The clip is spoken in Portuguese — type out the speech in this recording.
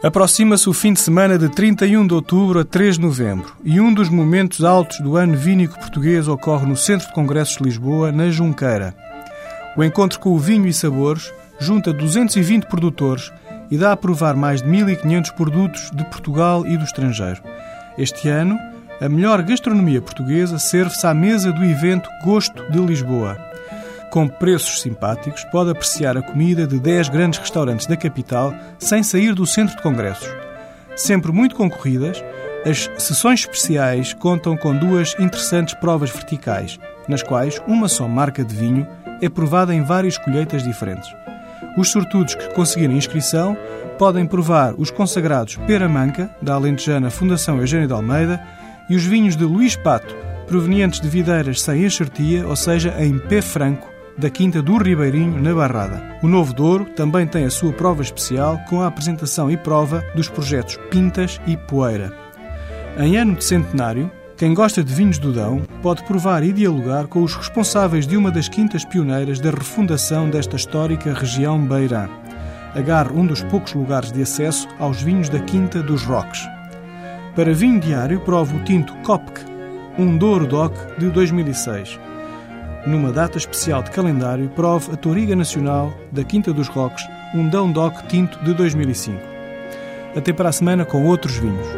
Aproxima-se o fim de semana de 31 de outubro a 3 de novembro e um dos momentos altos do ano vínico português ocorre no Centro de Congressos de Lisboa, na Junqueira. O encontro com o vinho e sabores junta 220 produtores e dá a provar mais de 1.500 produtos de Portugal e do estrangeiro. Este ano, a melhor gastronomia portuguesa serve-se à mesa do evento Gosto de Lisboa. Com preços simpáticos, pode apreciar a comida de 10 grandes restaurantes da capital sem sair do centro de congressos. Sempre muito concorridas, as sessões especiais contam com duas interessantes provas verticais, nas quais uma só marca de vinho é provada em várias colheitas diferentes. Os sortudos que conseguirem inscrição podem provar os consagrados Pera Manca, da alentejana Fundação Eugênio de Almeida, e os vinhos de Luís Pato, provenientes de videiras sem enxertia, ou seja, em pé franco, da Quinta do Ribeirinho, na Barrada. O Novo Douro também tem a sua prova especial com a apresentação e prova dos projetos Pintas e Poeira. Em ano de centenário, quem gosta de vinhos do Dão pode provar e dialogar com os responsáveis de uma das quintas pioneiras da refundação desta histórica região beirã. Agarre um dos poucos lugares de acesso aos vinhos da Quinta dos Roques. Para vinho diário, prove o tinto Kopke, um Douro Doc de 2006 numa data especial de calendário, prove a Toriga Nacional da Quinta dos Roques, um Dão Doc Tinto de 2005. Até para a semana com outros vinhos.